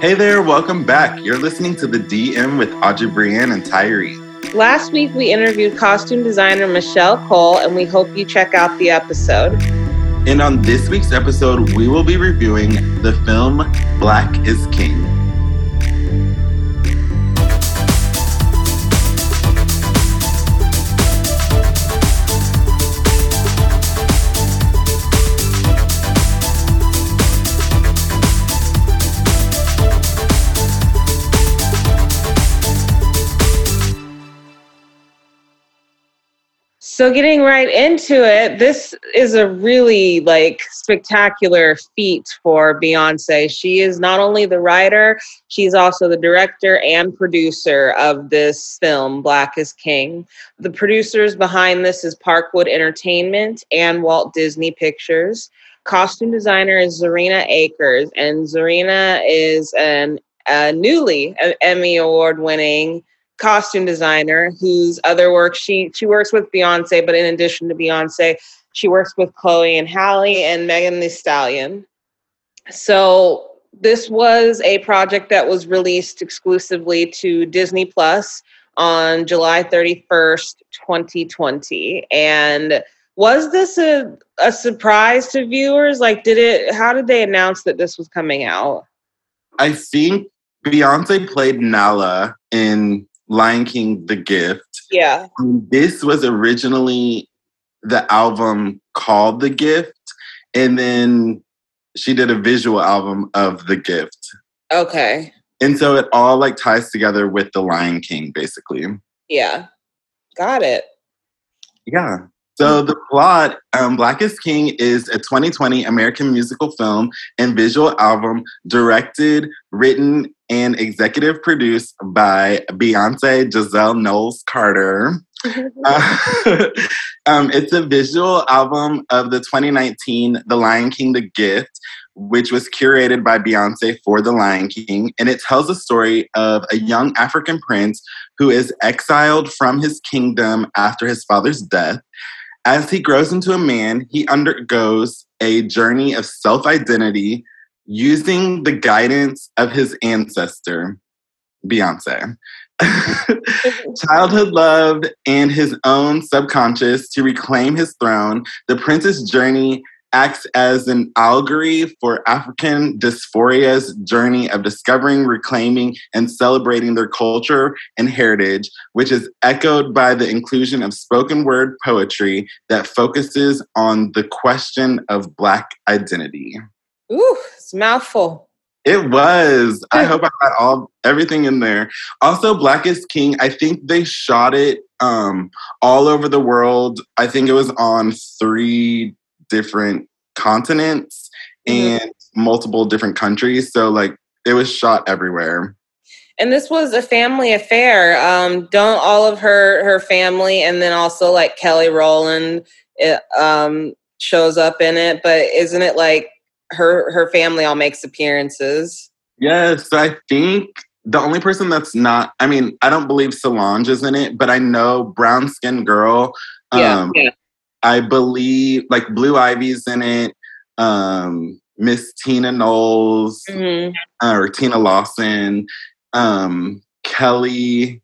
Hey there, welcome back. You're listening to the DM with Audrey Brianne and Tyree. Last week, we interviewed costume designer Michelle Cole, and we hope you check out the episode. And on this week's episode, we will be reviewing the film Black is King. So getting right into it, this is a really like spectacular feat for Beyonce. She is not only the writer, she's also the director and producer of this film, Black is King. The producers behind this is Parkwood Entertainment and Walt Disney Pictures. Costume designer is Zerina Akers, and Zerina is an a newly Emmy Award winning costume designer whose other work she she works with Beyonce, but in addition to Beyonce, she works with Chloe and Halle and Megan Thee Stallion. So this was a project that was released exclusively to Disney Plus on July 31st, 2020. And was this a, a surprise to viewers? Like, did it, how did they announce that this was coming out? I think Beyonce played Nala in Lion King The Gift. Yeah. Um, this was originally the album called The Gift, and then she did a visual album of The Gift. Okay. And so it all like ties together with The Lion King, basically. Yeah. Got it. Yeah. So the plot, um, Black is King is a 2020 American musical film and visual album directed, written, and executive produced by Beyonce Giselle Knowles Carter. uh, um, it's a visual album of the 2019 The Lion King The Gift, which was curated by Beyonce for The Lion King. And it tells the story of a young African prince who is exiled from his kingdom after his father's death. As he grows into a man, he undergoes a journey of self identity using the guidance of his ancestor, Beyonce. Childhood love and his own subconscious to reclaim his throne, the prince's journey acts as an allegory for African diaspora's journey of discovering, reclaiming, and celebrating their culture and heritage, which is echoed by the inclusion of spoken word poetry that focuses on the question of Black identity. Ooh, it's mouthful. It was. I hope I got all everything in there. Also, Black is King. I think they shot it um, all over the world. I think it was on three different continents mm-hmm. and multiple different countries. So like it was shot everywhere. And this was a family affair. Um, don't all of her her family and then also like Kelly Rowland it, um, shows up in it, but isn't it like her her family all makes appearances? Yes, I think the only person that's not I mean, I don't believe Solange is in it, but I know brown skin girl. Yeah, um, yeah. I believe like Blue Ivy's in it. Um, Miss Tina Knowles mm-hmm. uh, or Tina Lawson, um, Kelly,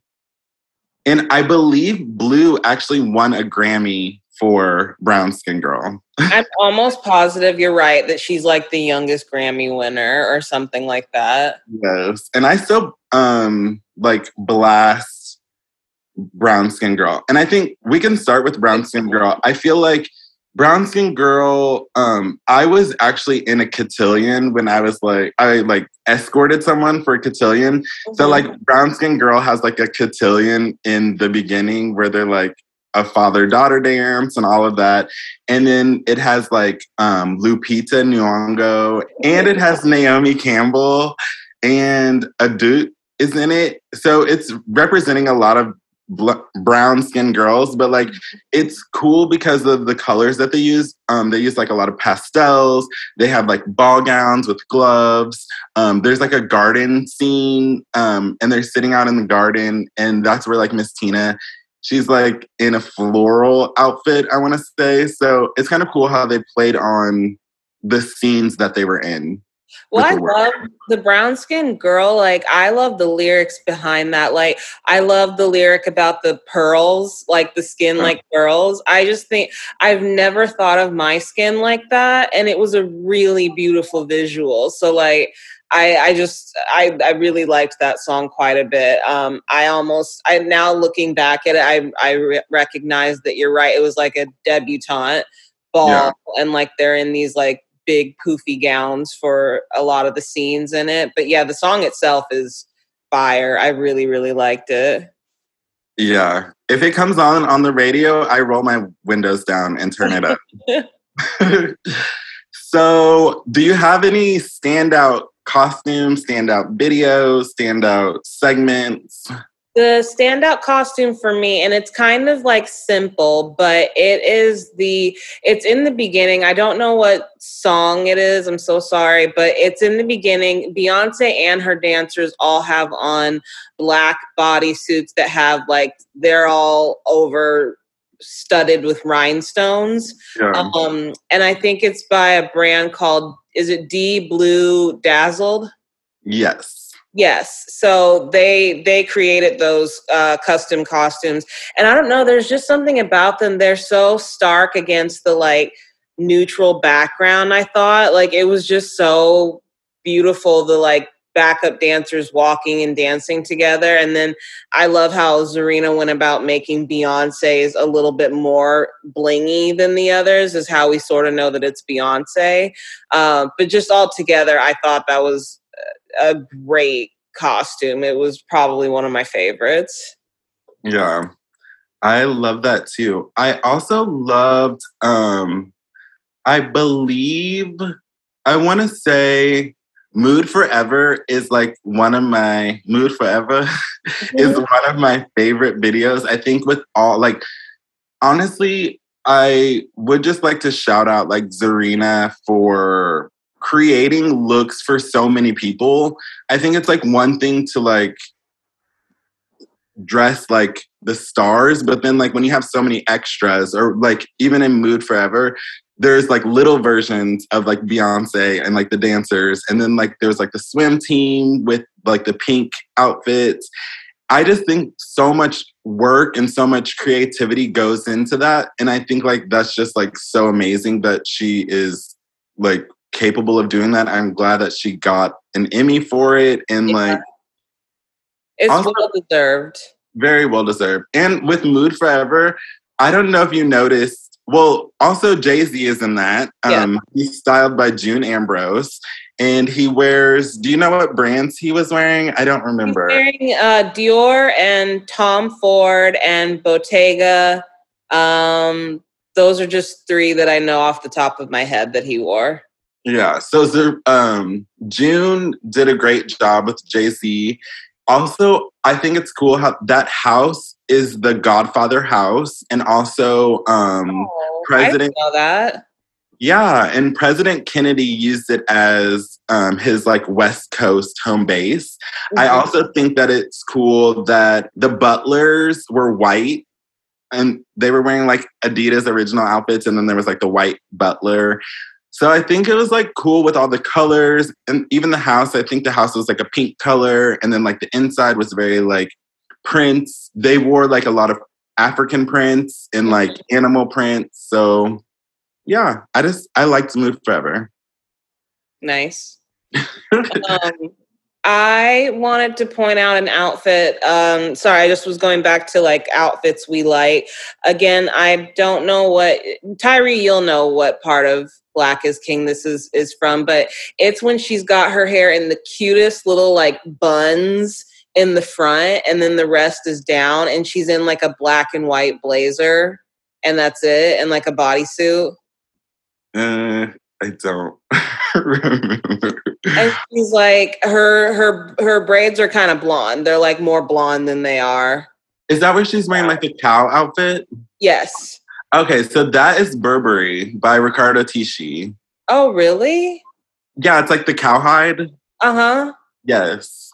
and I believe Blue actually won a Grammy for Brown Skin Girl. I'm almost positive you're right that she's like the youngest Grammy winner or something like that. Yes, and I still um like blast brown skin girl. And I think we can start with brown skin girl. I feel like brown skin girl, um, I was actually in a cotillion when I was like, I like escorted someone for a cotillion. Mm-hmm. So like brown skin girl has like a cotillion in the beginning where they're like a father daughter dance and all of that. And then it has like um, Lupita Nyong'o and it has Naomi Campbell and a dude is in it. So it's representing a lot of bl- brown skinned girls, but like it's cool because of the colors that they use. Um, they use like a lot of pastels. They have like ball gowns with gloves. Um, there's like a garden scene, um, and they're sitting out in the garden, and that's where like Miss Tina. She's like in a floral outfit, I want to say. So it's kind of cool how they played on the scenes that they were in. Well, I love the brown skin girl. Like, I love the lyrics behind that. Like, I love the lyric about the pearls, like the skin like pearls. I just think I've never thought of my skin like that. And it was a really beautiful visual. So, like, I, I just I, I really liked that song quite a bit. Um, I almost I now looking back at it, I I re- recognize that you're right. It was like a debutante ball, yeah. and like they're in these like big poofy gowns for a lot of the scenes in it. But yeah, the song itself is fire. I really, really liked it. Yeah. If it comes on on the radio, I roll my windows down and turn it up. so, do you have any standout costumes, standout videos, standout segments? The standout costume for me and it's kind of like simple but it is the it's in the beginning. I don't know what song it is i'm so sorry but it's in the beginning. Beyonce and her dancers all have on black bodysuits that have like they're all over studded with rhinestones. Yeah. um and i think it's by a brand called is it d blue dazzled? Yes Yes, so they they created those uh, custom costumes, and I don't know. There's just something about them. They're so stark against the like neutral background. I thought like it was just so beautiful. The like backup dancers walking and dancing together, and then I love how Zerina went about making Beyonce's a little bit more blingy than the others. Is how we sort of know that it's Beyonce. Uh, but just all together, I thought that was a great costume. It was probably one of my favorites. Yeah. I love that too. I also loved um I believe I want to say Mood Forever is like one of my Mood Forever is mm-hmm. one of my favorite videos. I think with all like honestly, I would just like to shout out like Zerina for creating looks for so many people. I think it's like one thing to like dress like the stars, but then like when you have so many extras or like even in Mood Forever, there's like little versions of like Beyonce and like the dancers. And then like there's like the swim team with like the pink outfits. I just think so much work and so much creativity goes into that. And I think like that's just like so amazing that she is like capable of doing that. I'm glad that she got an Emmy for it and yeah. like it's also, well deserved. Very well deserved. And with Mood Forever, I don't know if you noticed. Well, also Jay Z is in that. Yeah. Um, he's styled by June Ambrose, and he wears. Do you know what brands he was wearing? I don't remember. He's wearing uh, Dior and Tom Ford and Bottega. Um, those are just three that I know off the top of my head that he wore. Yeah. So um, June did a great job with Jay Z. Also, I think it's cool how that house is the Godfather house, and also um, oh, President. know that. Yeah, and President Kennedy used it as um, his like West Coast home base. Mm-hmm. I also think that it's cool that the butlers were white and they were wearing like Adidas original outfits, and then there was like the white butler. So I think it was like cool with all the colors and even the house. I think the house was like a pink color, and then like the inside was very like prints. They wore like a lot of African prints and like animal prints. So yeah, I just I like to move forever. Nice. um, I wanted to point out an outfit. Um, sorry, I just was going back to like outfits we like. Again, I don't know what Tyree. You'll know what part of black is king this is is from but it's when she's got her hair in the cutest little like buns in the front and then the rest is down and she's in like a black and white blazer and that's it and like a bodysuit uh i don't remember and she's like her her her braids are kind of blonde they're like more blonde than they are is that where she's wearing like a cow outfit yes Okay, so that is Burberry by Riccardo Tisci. Oh, really? Yeah, it's like the cowhide. Uh huh. Yes.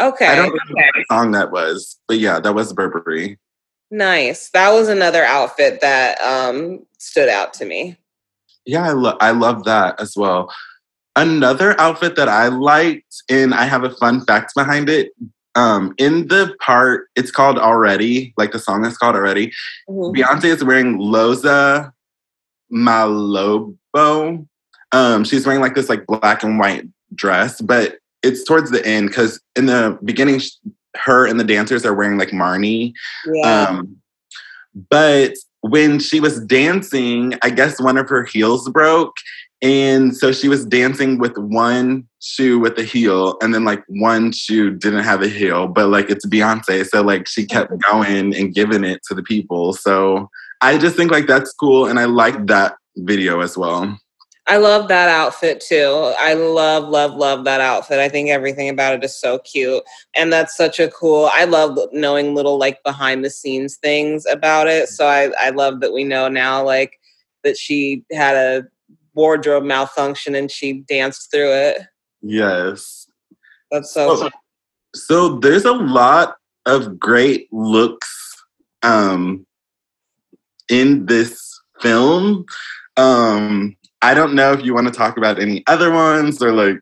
Okay. I don't know okay. what song that was, but yeah, that was Burberry. Nice. That was another outfit that um, stood out to me. Yeah, I, lo- I love that as well. Another outfit that I liked, and I have a fun fact behind it. Um, in the part, it's called Already, like the song is called Already. Mm-hmm. Beyonce is wearing Loza Maléombho. Um, she's wearing like this like black and white dress, but it's towards the end because in the beginning, her and the dancers are wearing like Marni. Yeah. Um, but when she was dancing, I guess one of her heels broke. And so she was dancing with one shoe with a heel, and then like one shoe didn't have a heel, but like it's Beyonce. So like she kept going and giving it to the people. So I just think like that's cool. And I like that video as well. I love that outfit too. I love, love, love that outfit. I think everything about it is so cute. And that's such a cool, I love knowing little like behind the scenes things about it. So I, I love that we know now like that she had a wardrobe malfunction and she danced through it. Yes. That's so so, so there's a lot of great looks um in this film. Um I don't know if you want to talk about any other ones or like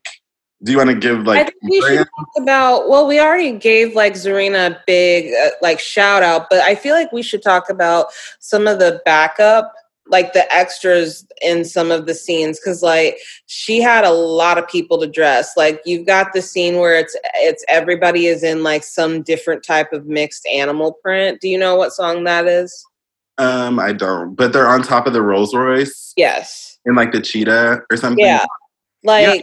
do you want to give like I think we should talk about well we already gave like Zerina a big uh, like shout out but I feel like we should talk about some of the backup like the extras in some of the scenes because like she had a lot of people to dress like you've got the scene where it's it's everybody is in like some different type of mixed animal print do you know what song that is um i don't but they're on top of the rolls royce yes in like the cheetah or something. Yeah. Like yeah.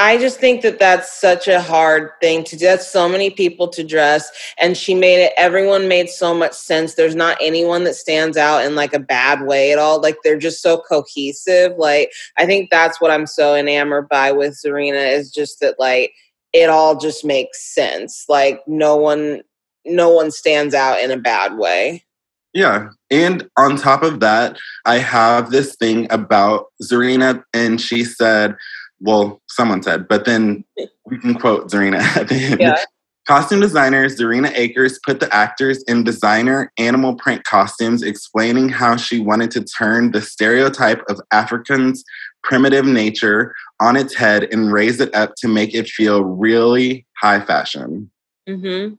I just think that that's such a hard thing to do. That's so many people to dress, and she made it. Everyone made so much sense. There's not anyone that stands out in like a bad way at all. Like they're just so cohesive. Like I think that's what I'm so enamored by with Zerina is just that like it all just makes sense. Like no one, no one stands out in a bad way. Yeah. And on top of that, I have this thing about Zerina, and she said, well, someone said, but then we can quote Zerina at the end. Yeah. Costume designer Zerina Akers put the actors in designer animal print costumes, explaining how she wanted to turn the stereotype of Africans' primitive nature on its head and raise it up to make it feel really high fashion. Mm-hmm.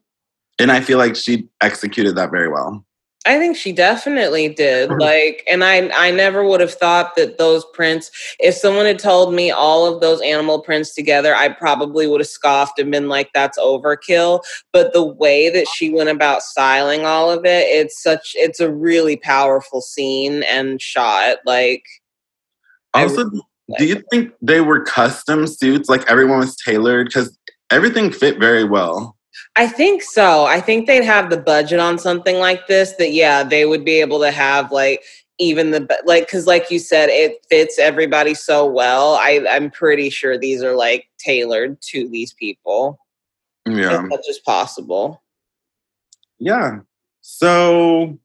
And I feel like she executed that very well. I think she definitely did. Mm-hmm. Like, and I I never would have thought that those prints, if someone had told me all of those animal prints together, I probably would have scoffed and been like, that's overkill. But the way that she went about styling all of it, it's such it's a really powerful scene and shot. Like also really do you think they were custom suits? Like everyone was tailored? Because everything fit very well. I think so. I think they'd have the budget on something like this that yeah, they would be able to have like even the like cuz like you said it fits everybody so well. I I'm pretty sure these are like tailored to these people. Yeah. As much as possible. Yeah. So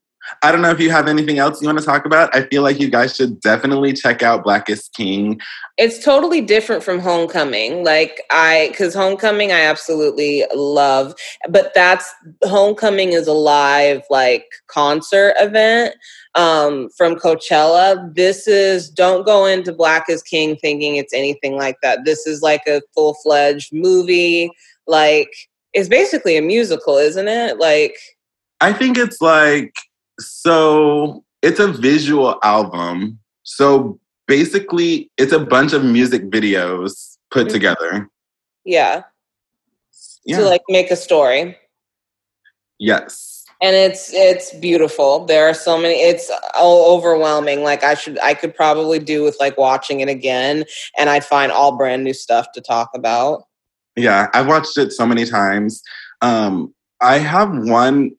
I don't know if you have anything else you want to talk about. I feel like you guys should definitely check out Black is King. It's totally different from Homecoming. Like I cuz Homecoming I absolutely love, but that's Homecoming is a live like concert event um, from Coachella. This is don't go into Black is King thinking it's anything like that. This is like a full-fledged movie like it's basically a musical, isn't it? Like I think it's like so it's a visual album. So basically, it's a bunch of music videos put mm-hmm. together. Yeah. yeah. To like make a story. Yes. And it's it's beautiful. There are so many. It's all overwhelming. Like I should, I could probably do with like watching it again, and I'd find all brand new stuff to talk about. Yeah, I've watched it so many times. Um, I have one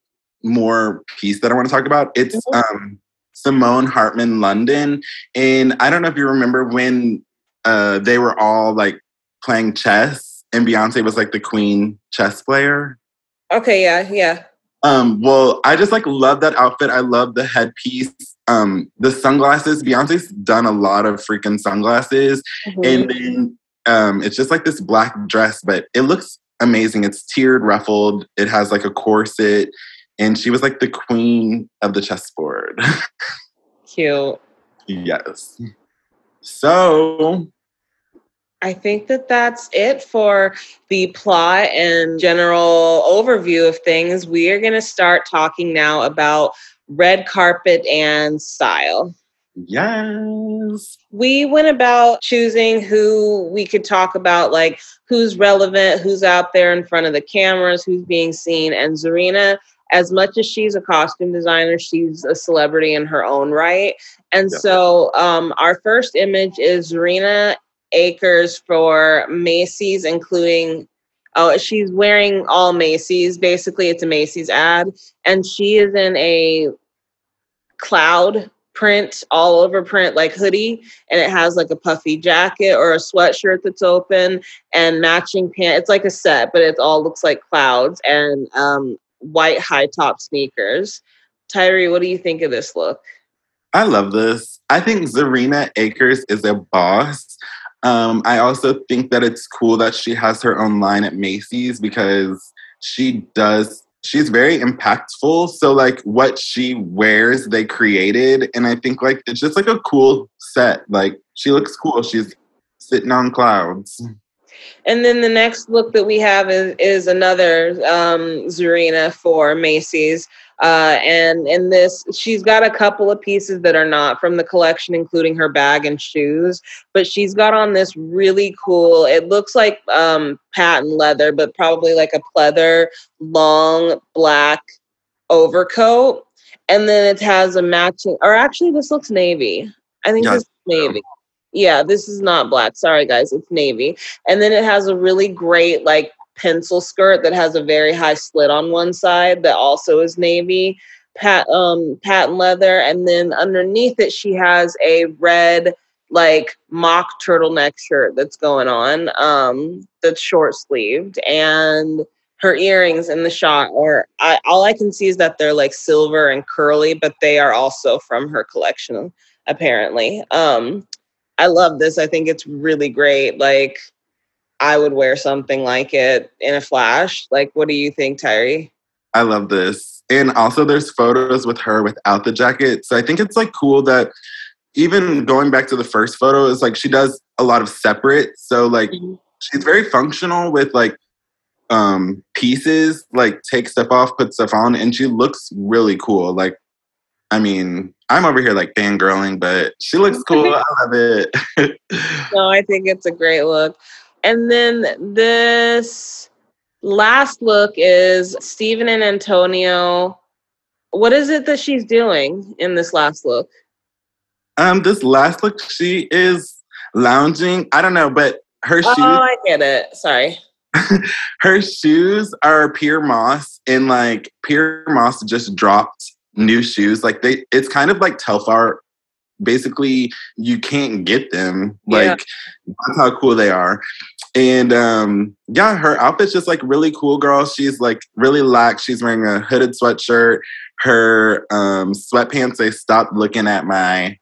more piece that I want to talk about. It's mm-hmm. um, Simone Hartman London, and I don't know if you remember when uh, they were all like playing chess, and Beyonce was like the queen chess player. Okay, yeah, yeah. Um, well, I just like love that outfit. I love the headpiece. Um, the sunglasses. Beyonce's done a lot of freaking sunglasses, mm-hmm. and then um, it's just like this black dress, but it looks amazing. It's tiered, ruffled. It has like a corset and she was like the queen of the chessboard. Cute. yes. So I think that that's it for the plot and general overview of things. We are going to start talking now about red carpet and style. Yes. We went about choosing who we could talk about, like who's relevant, who's out there in front of the cameras, who's being seen. And Zerina, as much as she's a costume designer, she's a celebrity in her own right. And yeah. so um, our first image is Rena Akers for Macy's, including oh, she's wearing all Macy's. Basically, it's a Macy's ad, and she is in a cloud print, all over print, like hoodie, and it has like a puffy jacket or a sweatshirt that's open and matching pants. It's like a set, but it all looks like clouds and um, white high top sneakers. Tyree, what do you think of this look? I love this. I think Zerina Akers is a boss. Um, I also think that it's cool that she has her own line at Macy's because she does she's very impactful. So like what she wears, they created, and I think like it's just like a cool set. Like she looks cool. She's sitting on clouds. And then the next look that we have is is another um, Zerina for Macy's. Uh, and in this, she's got a couple of pieces that are not from the collection, including her bag and shoes. But she's got on this really cool. It looks like um, patent leather, but probably like a pleather, long black overcoat. And then it has a matching, or actually, this looks navy. I think this is navy. Yeah, this is not black. Sorry, guys, it's navy. And then it has a really great, like, pencil skirt that has a very high slit on one side that also is navy pat um patent leather and then underneath it she has a red like mock turtleneck shirt that's going on um that's short sleeved and her earrings in the shot or I, all i can see is that they're like silver and curly but they are also from her collection apparently um i love this i think it's really great like I would wear something like it in a flash. Like, what do you think, Tyree? I love this. And also, there's photos with her without the jacket. So I think it's like cool that even going back to the first photo, is like she does a lot of separate. So, like, mm-hmm. she's very functional with like um pieces, like take stuff off, put stuff on, and she looks really cool. Like, I mean, I'm over here like fangirling, but she looks cool. I love it. no, I think it's a great look. And then this last look is Stephen and Antonio. What is it that she's doing in this last look? Um, this last look, she is lounging. I don't know, but her shoes. Oh, I get it. Sorry. her shoes are Pyer Moss, and like Pyer Moss just dropped new shoes. Like they, it's kind of like Telfar. Basically, you can't get them. Like yeah. that's how cool they are. And um, yeah, her outfit's just like really cool, girl. She's like really lax. She's wearing a hooded sweatshirt. Her um, sweatpants, they stopped looking at my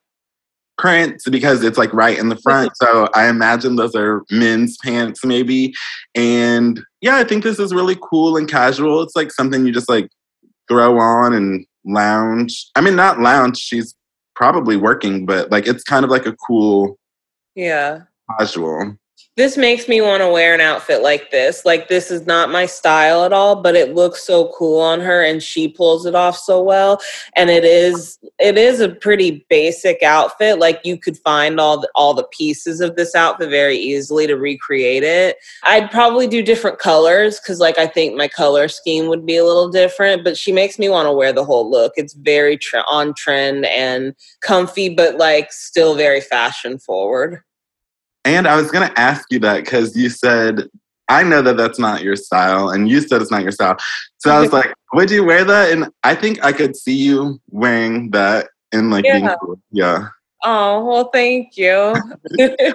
prints because it's like right in the front. So I imagine those are men's pants, maybe. And yeah, I think this is really cool and casual. It's like something you just like throw on and lounge. I mean, not lounge. She's probably working, but like it's kind of like a cool, yeah, casual this makes me want to wear an outfit like this. Like this is not my style at all, but it looks so cool on her and she pulls it off so well. And it is it is a pretty basic outfit. Like you could find all the all the pieces of this outfit very easily to recreate it. I'd probably do different colors cuz like I think my color scheme would be a little different, but she makes me want to wear the whole look. It's very on trend and comfy but like still very fashion forward. And I was going to ask you that because you said, I know that that's not your style, and you said it's not your style. So I was like, would you wear that? And I think I could see you wearing that and like yeah. being cool. Yeah. Oh, well, thank you.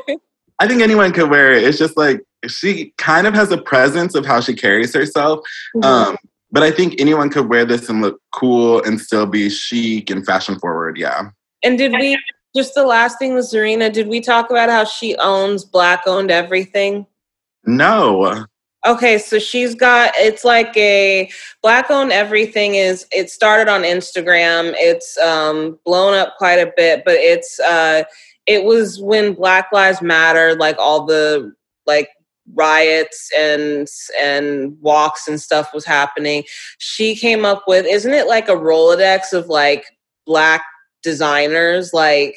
I think anyone could wear it. It's just like she kind of has a presence of how she carries herself. Mm-hmm. Um, but I think anyone could wear this and look cool and still be chic and fashion forward. Yeah. And did we just the last thing with Zerina, did we talk about how she owns black owned everything? No. Okay, so she's got it's like a black owned everything is it started on Instagram. It's um blown up quite a bit, but it's uh it was when Black Lives Matter, like all the like riots and and walks and stuff was happening she came up with isn't it like a rolodex of like black designers like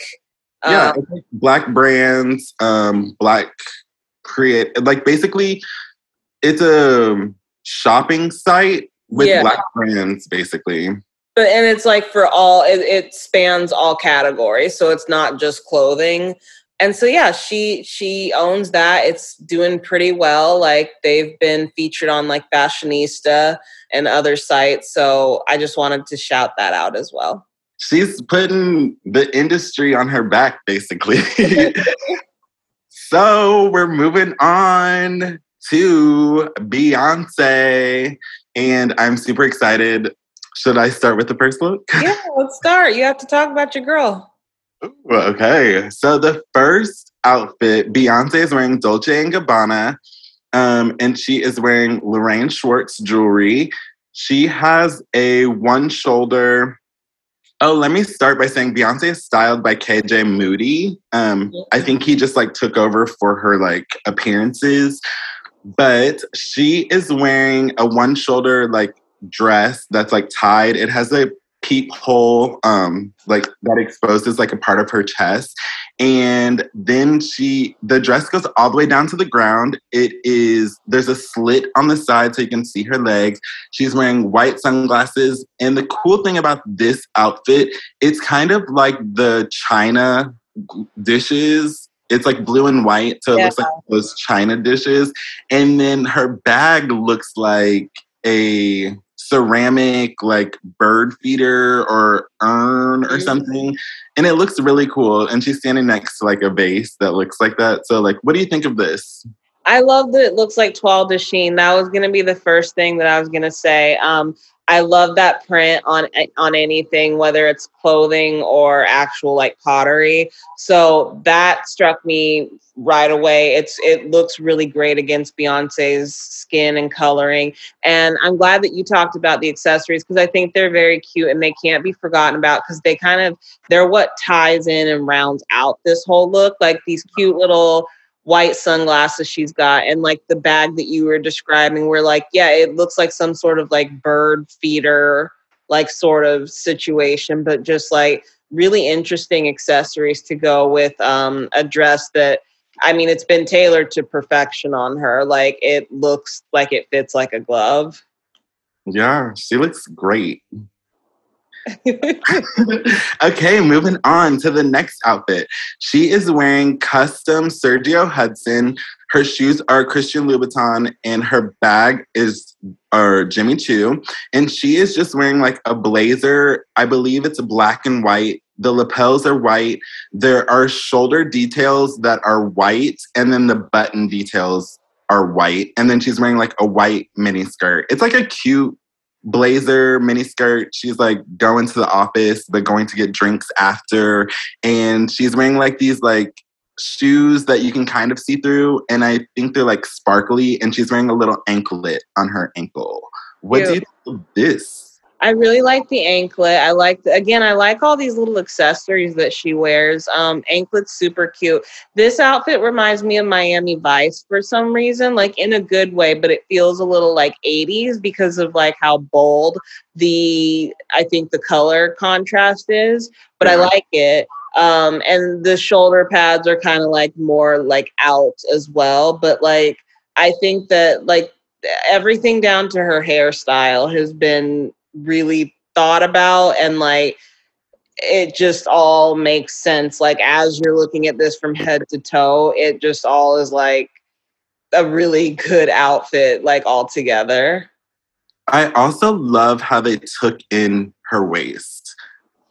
yeah um, black brands um black create like basically it's a shopping site with yeah. black brands basically. But and it's like for all it, it spans all categories so it's not just clothing. And so yeah she she owns that. It's doing pretty well like they've been featured on like fashionista and other sites so i just wanted to shout that out as well she's putting the industry on her back basically so we're moving on to beyonce and i'm super excited should i start with the first look yeah let's start you have to talk about your girl okay. So the first outfit, Beyonce is wearing Dolce and Gabbana, um, and she is wearing Lorraine Schwartz jewelry. She has a one shoulder. Oh, let me start by saying Beyonce is styled by KJ Moody. Um, I think he just like took over for her like appearances, but she is wearing a one shoulder like dress that's like tied. It has a peephole um like that exposes like a part of her chest. And then she the dress goes all the way down to the ground. It is there's a slit on the side so you can see her legs. She's wearing white sunglasses. And the cool thing about this outfit it's kind of like the china dishes. It's like blue and white so it yeah. looks like those china dishes. And then her bag looks like a ceramic like bird feeder or urn or mm-hmm. something and it looks really cool and she's standing next to like a vase that looks like that so like what do you think of this? I love that it looks like toile de chine. That was going to be the first thing that i was going to say. Um, I love that print on eh, on anything, whether it's clothing or actual like pottery. So that struck me right away. It's it looks really great against Beyonce's skin and coloring. And I'm glad that you talked about the accessories because I think they're very cute and they can't be forgotten about because they kind of they're what ties in and rounds out this whole look. Like these cute little white sunglasses she's got and like the bag that you were describing where like yeah it looks like some sort of like bird feeder like sort of situation but just like really interesting accessories to go with um a dress that i mean it's been tailored to perfection on her. Like it looks like it fits like a glove. Yeah she looks great okay, moving on to the next outfit. She is wearing custom Sergio Hudson. Her shoes are Christian Louboutin, and her bag is or Jimmy Choo. And she is just wearing like a blazer. I believe it's black and white. The lapels are white. There are shoulder details that are white, and then the button details are white. And then she's wearing like a white mini skirt. It's like a cute blazer, mini skirt. She's like going to the office, but going to get drinks after. And she's wearing like these like shoes that you can kind of see through. And I think they're like sparkly. And she's wearing a little anklet on her ankle. What do you think of this? I really like the anklet. I like the, again, I like all these little accessories that she wears. Um, anklet's super cute. This outfit reminds me of Miami Vice for some reason, like in a good way, but it feels a little like 80s because of like how bold the I think the color contrast is. But I like it. Um, and the shoulder pads are kind of like more like out as well. But like I think that like everything down to her hairstyle has been really thought about and like it just all makes sense. Like as you're looking at this from head to toe it just all is like a really good outfit like all together. I also love how they took in her waist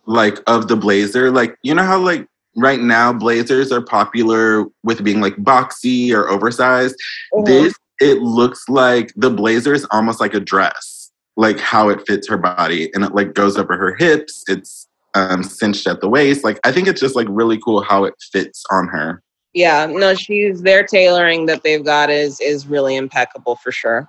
like of the blazer. Like you know how like right now blazers are popular with being like boxy or oversized? Mm-hmm. this it looks like the blazer is almost like a dress like how it fits her body and it like goes over her hips it's um cinched at the waist like i think it's just like really cool how it fits on her yeah no she's their tailoring that they've got is is really impeccable for sure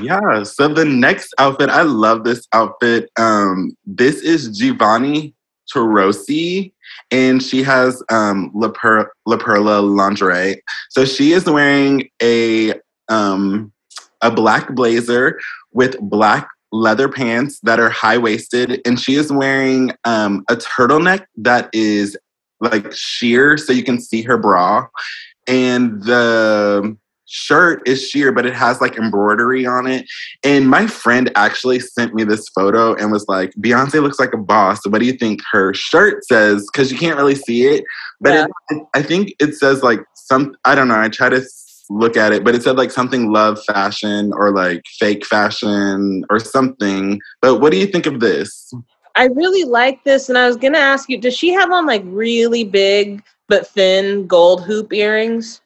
yeah so the next outfit i love this outfit um this is giovanni Torosi, and she has um, La, per- La Perla lingerie. So she is wearing a um, a black blazer with black leather pants that are high waisted, and she is wearing um, a turtleneck that is like sheer, so you can see her bra, and the shirt is sheer, but it has like embroidery on it. And my friend actually sent me this photo and was like, Beyonce looks like a boss. What do you think her shirt says? Because you can't really see it. But yeah. it, I think it says like some, I don't know, I try to look at it, but it said like something love fashion or like fake fashion or something. But what do you think of this? I really like this. And I was going to ask you, does she have on like really big but thin gold hoop earrings?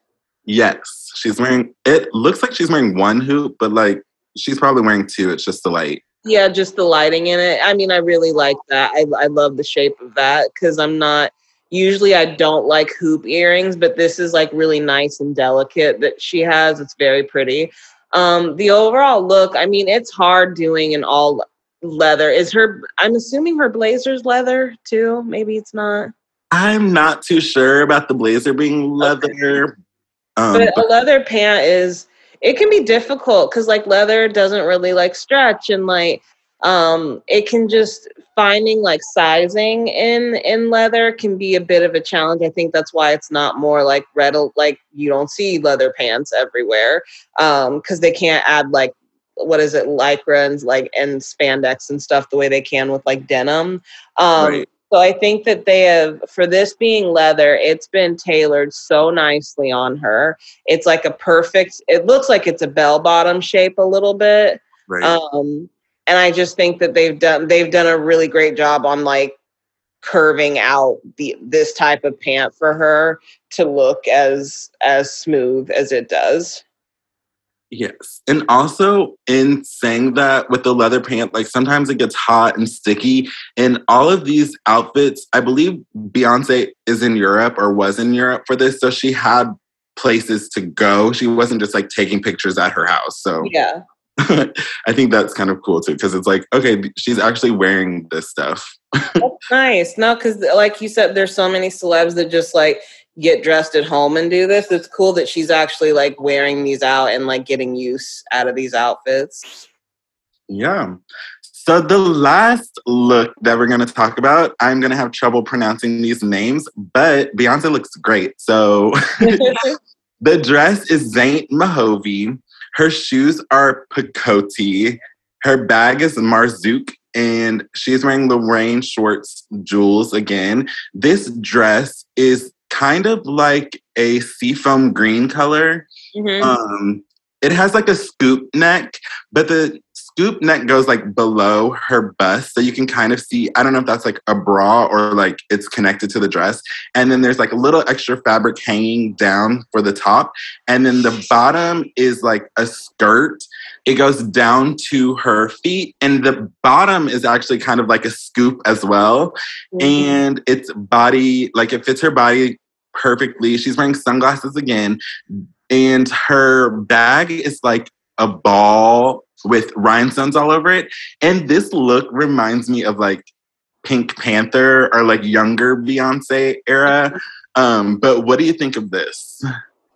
Yes, she's wearing. It looks like she's wearing one hoop, but like she's probably wearing two. It's just the light. Yeah, just the lighting in it. I mean, I really like that. I I love the shape of that because I'm not usually I don't like hoop earrings, but this is like really nice and delicate that she has. It's very pretty. Um, the overall look, I mean, it's hard doing an all leather. Is her? I'm assuming her blazer's leather too. Maybe it's not. I'm not too sure about the blazer being leather, okay. Um, but, but a leather pant is it can be difficult because like leather doesn't really like stretch and like um it can just finding like sizing in in leather can be a bit of a challenge i think that's why it's not more like red like you don't see leather pants everywhere um because they can't add like what is it lycra and like and spandex and stuff the way they can with like denim um right. So I think that they have, for this being leather, it's been tailored so nicely on her. It's like a perfect, it looks like it's a bell bottom shape a little bit. Right. Um, and I just think that they've done, they've done a really great job on like curving out the, this type of pant for her to look as, as smooth as it does. Yes. And also in saying that with the leather pant, like sometimes it gets hot and sticky. And all of these outfits, I believe Beyonce is in Europe or was in Europe for this. So she had places to go. She wasn't just like taking pictures at her house. So yeah. I think that's kind of cool too, because it's like, okay, she's actually wearing this stuff. that's nice. No, because like you said, there's so many celebs that just like get dressed at home and do this. It's cool that she's actually like wearing these out and like getting use out of these outfits. Yeah. So the last look that we're going to talk about, I'm going to have trouble pronouncing these names, but Beyonce looks great. So the dress is Saint Mahovy. Her shoes are Picotti. Her bag is Marzouk, and she's wearing Lorraine Schwartz jewels again. This dress is kind of like a seafoam green color. Mm-hmm. Um, it has like a scoop neck, but the scoop neck goes like below her bust. So you can kind of see, I don't know if that's like a bra or like it's connected to the dress. And then there's like a little extra fabric hanging down for the top. And then the bottom is like a skirt. It goes down to her feet. And the bottom is actually kind of like a scoop as well. Mm-hmm. And it's body, like it fits her body perfectly. She's wearing sunglasses again. And her bag is like a ball with rhinestones all over it. And this look reminds me of like Pink Panther or like younger Beyonce era. Um, but what do you think of this?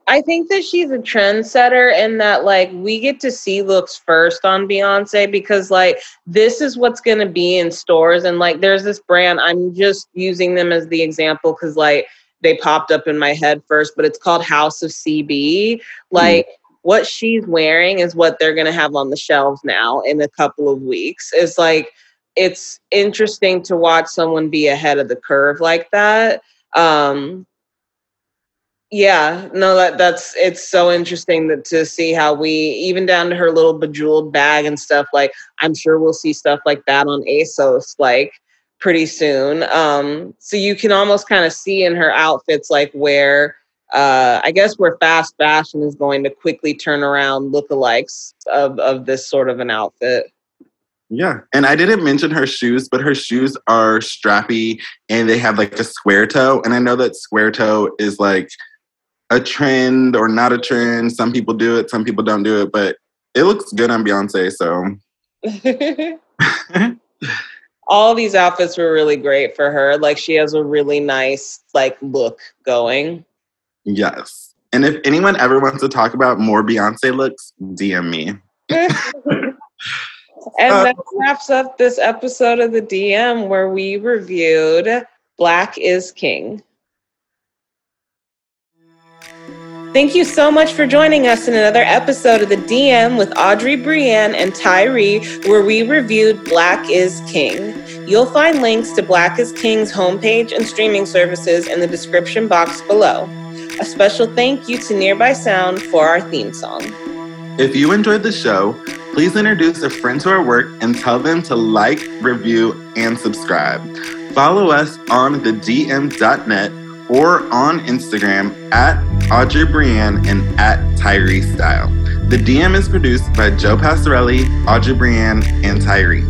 I think that she's a trendsetter and that like we get to see looks first on Beyonce because like this is what's going to be in stores and like there's this brand I'm just using them as the example cuz like they popped up in my head first, but it's called House of CB. Like mm. What she's wearing is what they're going to have on the shelves now in a couple of weeks. It's like it's interesting to watch someone be ahead of the curve like that. Um yeah, no, that that's it's so interesting that to see how we even down to her little bejeweled bag and stuff. Like I'm sure we'll see stuff like that on ASOS. Like pretty soon. Um, so you can almost kind of see in her outfits like where uh, I guess where fast fashion is going to quickly turn around lookalikes of of this sort of an outfit. Yeah. And I didn't mention her shoes, but her shoes are strappy and they have like a square toe. And I know that square toe is like a trend or not a trend. Some people do it, some people don't do it, but it looks good on Beyonce. So all these outfits were really great for her. Like she has a really nice like look going. Yes. And if anyone ever wants to talk about more Beyonce looks, DM me. and Uh, that wraps up this episode of the DM where we reviewed Black is King. Thank you so much for joining us in another episode of the DM with Audrey Brianne and Tyree, where we reviewed Black is King. You'll find links to Black is King's homepage and streaming services in the description box below. A special thank you to Nearby Sound for our theme song. If you enjoyed the show, please introduce a friend to our work and tell them to like, review, and subscribe. Follow us on thedm.net or on Instagram at Audrey Brianne and at Tyree Style. The DM is produced by Joe Passarelli, Audrey Brianne, and Tyree.